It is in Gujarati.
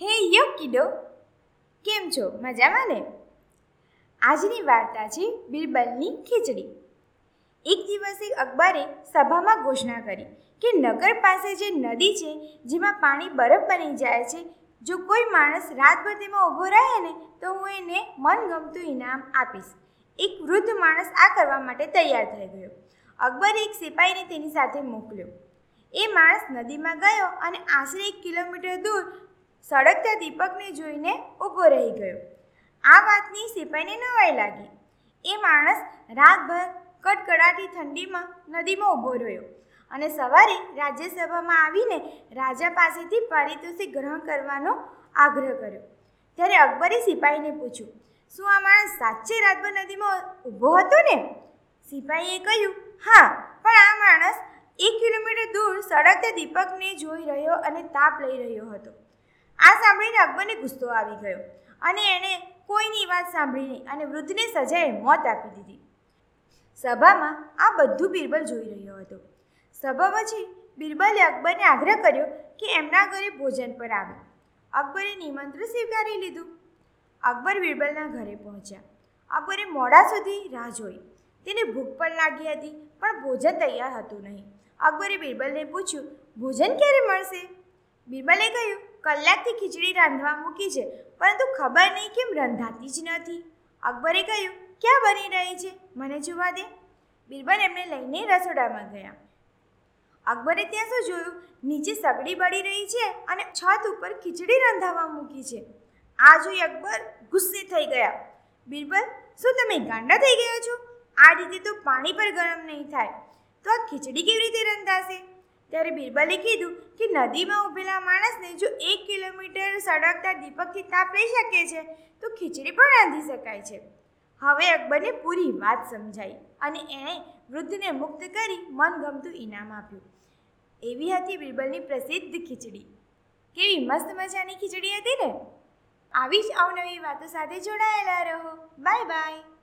હે યો કીડો કેમ છો? મજામાં ને? આજની વાર્તા છે બિરબલની ખીચડી. એક દિવસે અકબરે સભામાં ઘોષણા કરી કે નગર પાસે જે નદી છે, જેમાં પાણી બરફ બની જાય છે, જો કોઈ માણસ રાતભર તેમાં ઊભો રહે ને, તો હું એને મનગમતું ઇનામ આપીશ. એક વૃદ્ધ માણસ આ કરવા માટે તૈયાર થઈ ગયો. અકબરે એક સિપાહીને તેની સાથે મોકલ્યો. એ માણસ નદીમાં ગયો અને આશરે એક કિલોમીટર દૂર સળગતા દીપકને જોઈને ઊભો રહી ગયો. આ વાતની સિપાઈને નવાઈ લાગી. એ માણસ રાતભર કડકડાટી ઠંડીમાં નદીમાં ઊભો રહ્યો અને સવારે રાજ્યસભામાં આવીને રાજા પાસેથી પારિતોષિક ગ્રહણ કરવાનો આગ્રહ કર્યો. ત્યારે અકબરે સિપાહીને પૂછ્યું, શું આ માણસ સાચે રાતભર નદીમાં ઊભો હતો ને? સિપાહીએ કહ્યું, હા, પણ આ માણસ એક કિલોમીટર દૂર સળગતા દીપકને જોઈ રહ્યો અને તાપ લઈ રહ્યો હતો. આ સાંભળીને અકબરને ગુસ્સો આવી ગયો અને એણે કોઈની વાત સાંભળી નહીં અને વૃદ્ધને સજાએ મોત આપી દીધી. સભામાં આ બધું બિરબલ જોઈ રહ્યો હતો. સભા પછી બિરબલે અકબરને આગ્રહ કર્યો કે એમના ઘરે ભોજન પર આવે. અકબરે નિમંત્રણ સ્વીકારી લીધું. અકબર બિરબલના ઘરે પહોંચ્યા. અકબરે મોડા સુધી રાહ જોઈ. તેને ભૂખ પણ લાગી હતી, પણ ભોજન તૈયાર હતું નહીં. અકબરે બિરબલને પૂછ્યું, ભોજન ક્યારે મળશે? બિરબલે કહ્યું, કલાકથી ખીચડી રાંધવા મૂકી છે, પરંતુ ખબર નહીં કેમ રંધાતી જ નથી. અકબરે કહ્યું, ક્યાં બની રહી છે? મને જોવા દે. બિરબલ એમને લઈને રસોડામાં ગયા. અકબરે ત્યાં શું જોયું? નીચે સગડી બળી રહી છે અને છત ઉપર ખીચડી રંધાવા મૂકી છે. આ જોઈ અકબર ગુસ્સે થઈ ગયા. બિરબલ, શું તમે ગાંડા થઈ ગયા છો? આ રીતે તો પાણી પર ગરમ નહીં થાય. તો આ ખીચડી કેવી રીતે રંધાશે? ત્યારે બિરબલે કીધું કે નદીમાં ઊભેલા માણસને જો એક કિલોમીટર સળગતા દીપકથી તાપ લઈ શકે છે, તો ખીચડી પણ રાંધી શકાય છે. હવે અકબરને પૂરી વાત સમજાઈ અને એણે વૃદ્ધને મુક્ત કરી મનગમતું ઇનામ આપ્યું. એવી હતી બિરબલની પ્રસિદ્ધ ખીચડી. કેવી મસ્ત મજાની ખીચડી હતી ને? આવી જ અવનવી વાતો સાથે જોડાયેલા રહો. Bye bye.